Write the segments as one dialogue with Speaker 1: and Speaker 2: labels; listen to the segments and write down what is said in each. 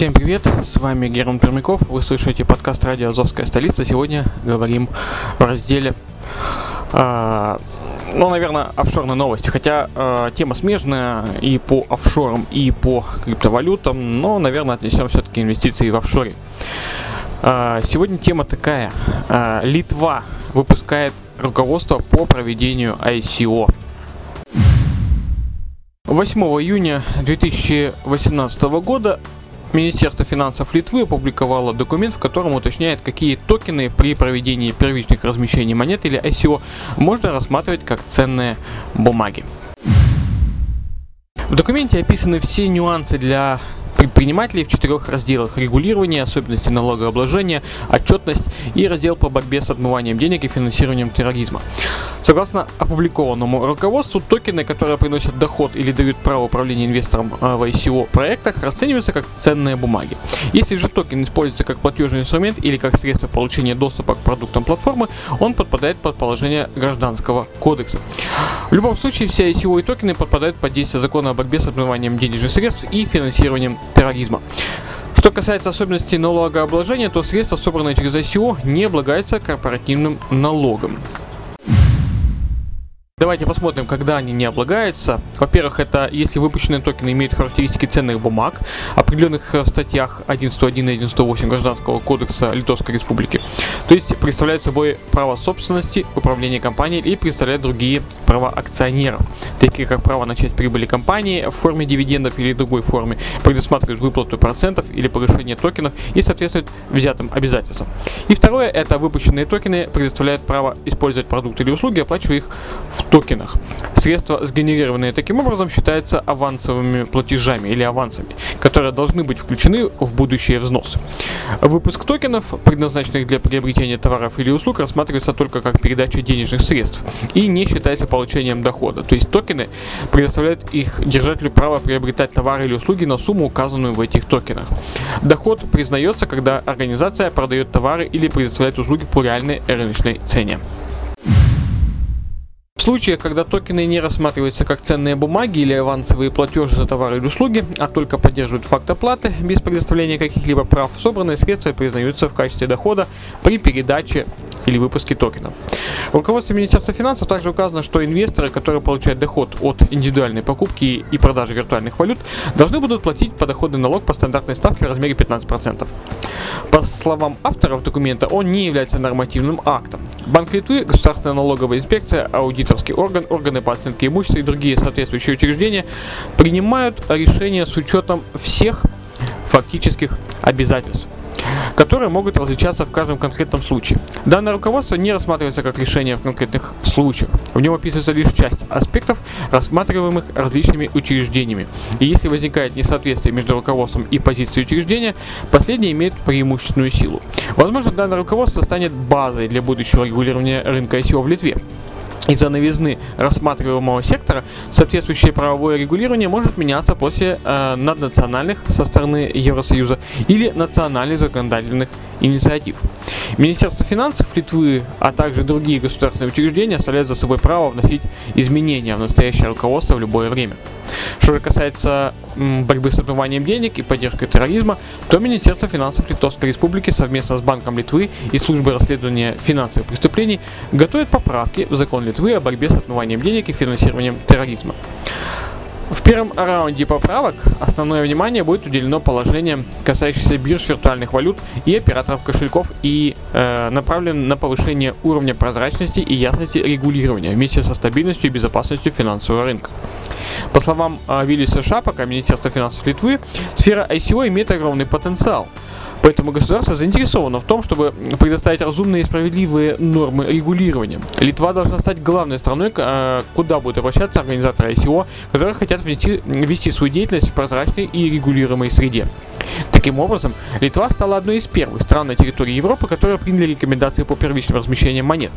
Speaker 1: Всем привет, с вами Герман Пермяков, вы слушаете подкаст радио «Азовская столица». Сегодня говорим в разделе, а, ну, наверное, офшорные новости. Хотя а, тема смежная и по офшорам, и по криптовалютам, но, наверное, отнесем все-таки инвестиции в офшоре. А, сегодня тема такая. А, Литва выпускает руководство по проведению ICO. 8 июня 2018 года Министерство финансов Литвы опубликовало документ, в котором уточняет, какие токены при проведении первичных размещений монет или ICO можно рассматривать как ценные бумаги. В документе описаны все нюансы для предпринимателей в четырех разделах регулирования, особенности налогообложения, отчетность и раздел по борьбе с отмыванием денег и финансированием терроризма. Согласно опубликованному руководству, токены, которые приносят доход или дают право управления инвесторам э, в ICO проектах, расцениваются как ценные бумаги. Если же токен используется как платежный инструмент или как средство получения доступа к продуктам платформы, он подпадает под положение гражданского кодекса. В любом случае, все ICO и токены подпадают под действие закона о борьбе с отмыванием денежных средств и финансированием терроризма. Что касается особенностей налогообложения, то средства, собранные через ICO, не облагаются корпоративным налогом. Давайте посмотрим, когда они не облагаются. Во-первых, это если выпущенные токены имеют характеристики ценных бумаг, определенных в статьях 11.1 и 11.8 Гражданского кодекса Литовской Республики. То есть представляют собой право собственности, управления компанией и представляют другие права акционеров, такие как право на часть прибыли компании в форме дивидендов или другой форме, предусматривают выплату процентов или повышение токенов и соответствуют взятым обязательствам. И второе, это выпущенные токены предоставляют право использовать продукты или услуги, оплачивая их в токенах. Средства, сгенерированные таким образом, считаются авансовыми платежами или авансами, которые должны быть включены в будущие взносы. Выпуск токенов, предназначенных для приобретения товаров или услуг, рассматривается только как передача денежных средств и не считается получением дохода. То есть токены предоставляют их держателю право приобретать товары или услуги на сумму, указанную в этих токенах. Доход признается, когда организация продает товары или предоставляет услуги по реальной рыночной цене. В случаях, когда токены не рассматриваются как ценные бумаги или авансовые платежи за товары или услуги, а только поддерживают факт оплаты без предоставления каких-либо прав, собранные средства признаются в качестве дохода при передаче или выпуске токенов. В руководстве Министерства финансов также указано, что инвесторы, которые получают доход от индивидуальной покупки и продажи виртуальных валют, должны будут платить подоходный налог по стандартной ставке в размере 15%. По словам авторов документа, он не является нормативным актом. Банк Литвы, Государственная налоговая инспекция, аудиторский орган, органы по оценке имущества и другие соответствующие учреждения принимают решения с учетом всех фактических обязательств которые могут различаться в каждом конкретном случае. Данное руководство не рассматривается как решение в конкретных случаях. В нем описывается лишь часть аспектов, рассматриваемых различными учреждениями. И если возникает несоответствие между руководством и позицией учреждения, последнее имеет преимущественную силу. Возможно, данное руководство станет базой для будущего регулирования рынка ICO в Литве. Из-за новизны рассматриваемого сектора соответствующее правовое регулирование может меняться после э, наднациональных со стороны Евросоюза или национальных законодательных инициатив. Министерство финансов Литвы, а также другие государственные учреждения оставляют за собой право вносить изменения в настоящее руководство в любое время. Что же касается борьбы с отмыванием денег и поддержкой терроризма, то Министерство финансов Литовской Республики совместно с Банком Литвы и службой расследования финансовых преступлений готовят поправки в закон Литвы о борьбе с отмыванием денег и финансированием терроризма. В первом раунде поправок основное внимание будет уделено положениям, касающимся бирж виртуальных валют и операторов кошельков и э, направлен на повышение уровня прозрачности и ясности регулирования вместе со стабильностью и безопасностью финансового рынка. По словам э, Виллиса Шапака, Министерства финансов Литвы, сфера ICO имеет огромный потенциал. Поэтому государство заинтересовано в том, чтобы предоставить разумные и справедливые нормы регулирования. Литва должна стать главной страной, э, куда будут обращаться организаторы ICO, которые хотят ввести, вести свою деятельность в прозрачной и регулируемой среде. Таким образом, Литва стала одной из первых стран на территории Европы, которые приняли рекомендации по первичным размещениям монет.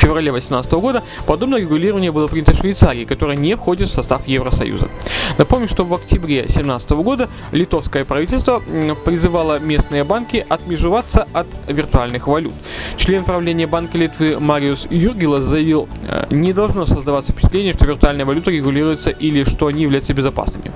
Speaker 1: Феврале 2018 года подобное регулирование было принято в Швейцарии, которая не входит в состав Евросоюза. Напомню, что в октябре 2017 года литовское правительство призывало местные банки отмежеваться от виртуальных валют. Член правления Банка Литвы Мариус Юргилас заявил, «Э, не должно создаваться впечатление, что виртуальная валюта регулируется или что они являются безопасными.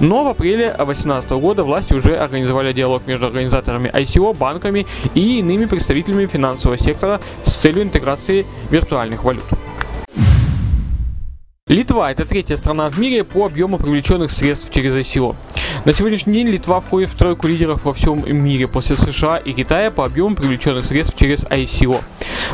Speaker 1: Но в апреле 2018 года власти уже организовали диалог между организаторами ICO, банками и иными представителями финансового сектора с целью интеграции виртуальных валют. Литва – это третья страна в мире по объему привлеченных средств через ICO. На сегодняшний день Литва входит в тройку лидеров во всем мире после США и Китая по объему привлеченных средств через ICO.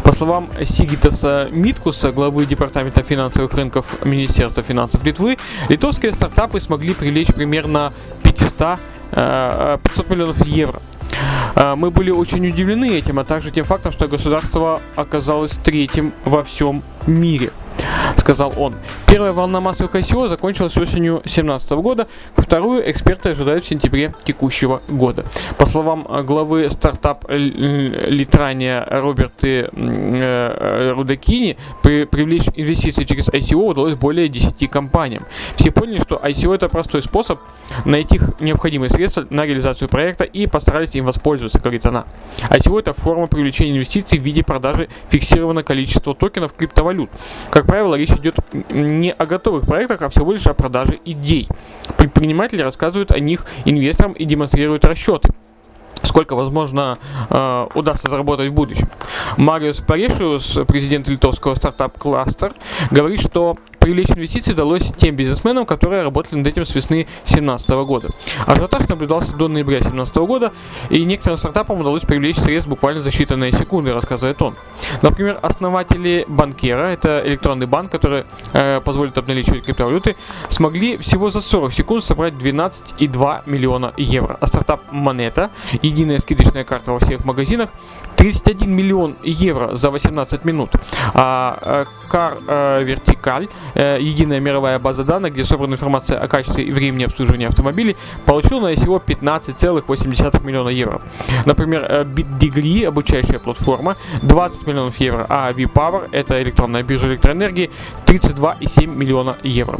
Speaker 1: По словам Сигитаса Миткуса, главы Департамента финансовых рынков Министерства финансов Литвы, литовские стартапы смогли привлечь примерно 500, 500 э, миллионов евро. Э, мы были очень удивлены этим, а также тем фактом, что государство оказалось третьим во всем мире сказал он. Первая волна массовых ICO закончилась осенью 2017 года, вторую эксперты ожидают в сентябре текущего года. По словам э, главы стартап Литрания Роберты э, Рудакини, при, привлечь инвестиции через ICO удалось более 10 компаниям. Все поняли, что ICO это простой способ найти необходимые средства на реализацию проекта и постарались им воспользоваться, говорит она. ICO это форма привлечения инвестиций в виде продажи фиксированного количества токенов криптовалют. Как правило, речь идет не о готовых проектах, а всего лишь о продаже идей. Предприниматели рассказывают о них инвесторам и демонстрируют расчеты сколько, возможно, э, удастся заработать в будущем. Мариус Парешиус, президент литовского стартап Cluster, говорит, что привлечь инвестиции удалось тем бизнесменам, которые работали над этим с весны 2017 года. Ажиотаж наблюдался до ноября 2017 года, и некоторым стартапам удалось привлечь средств буквально за считанные секунды, рассказывает он. Например, основатели Банкера, это электронный банк, который э, позволит обналичивать криптовалюты, смогли всего за 40 секунд собрать 12,2 миллиона евро. А стартап Монета, единая скидочная карта во всех магазинах, 31 миллион евро за 18 минут. А Car э, Vertical, э, единая мировая база данных, где собрана информация о качестве и времени обслуживания автомобилей, получил на всего 15,8 миллиона евро. Например, э, BitDegree, обучающая платформа, 20 миллионов евро, а VPower, это электронная биржа электроэнергии, 32,7 миллиона евро.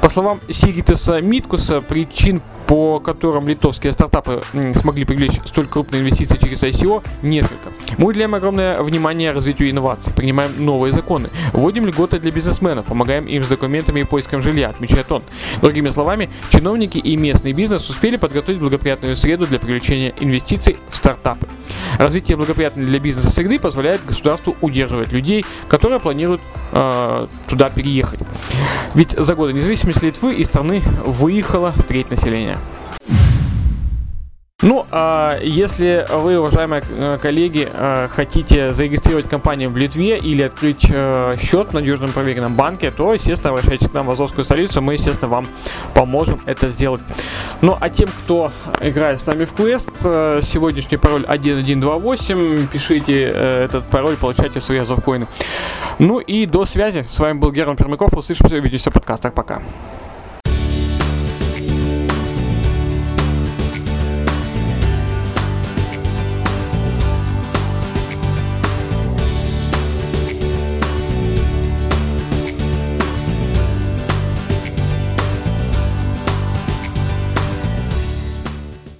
Speaker 1: По словам Сигитеса Миткуса, причин, по которым литовские стартапы смогли привлечь столь крупные инвестиции через ICO, несколько. Мы уделяем огромное внимание развитию инноваций, принимаем новые законы, вводим льготы для бизнесменов, помогаем им с документами и поиском жилья, отмечает он. Другими словами, чиновники и местный бизнес успели подготовить благоприятную среду для привлечения инвестиций в стартапы. Развитие благоприятной для бизнеса среды позволяет государству удерживать людей, которые планируют э, туда переехать. Ведь за годы независимости Литвы из страны выехало треть населения. Ну, а если вы, уважаемые э, коллеги, э, хотите зарегистрировать компанию в Литве или открыть э, счет в надежном проверенном банке, то, естественно, обращайтесь к нам в Азовскую столицу, мы, естественно, вам поможем это сделать. Ну, а тем, кто играет с нами в квест, сегодняшний пароль 1128, пишите этот пароль, получайте свои Азовкоины. Ну и до связи. С вами был Герман Пермяков, услышимся, увидимся в подкастах. Пока.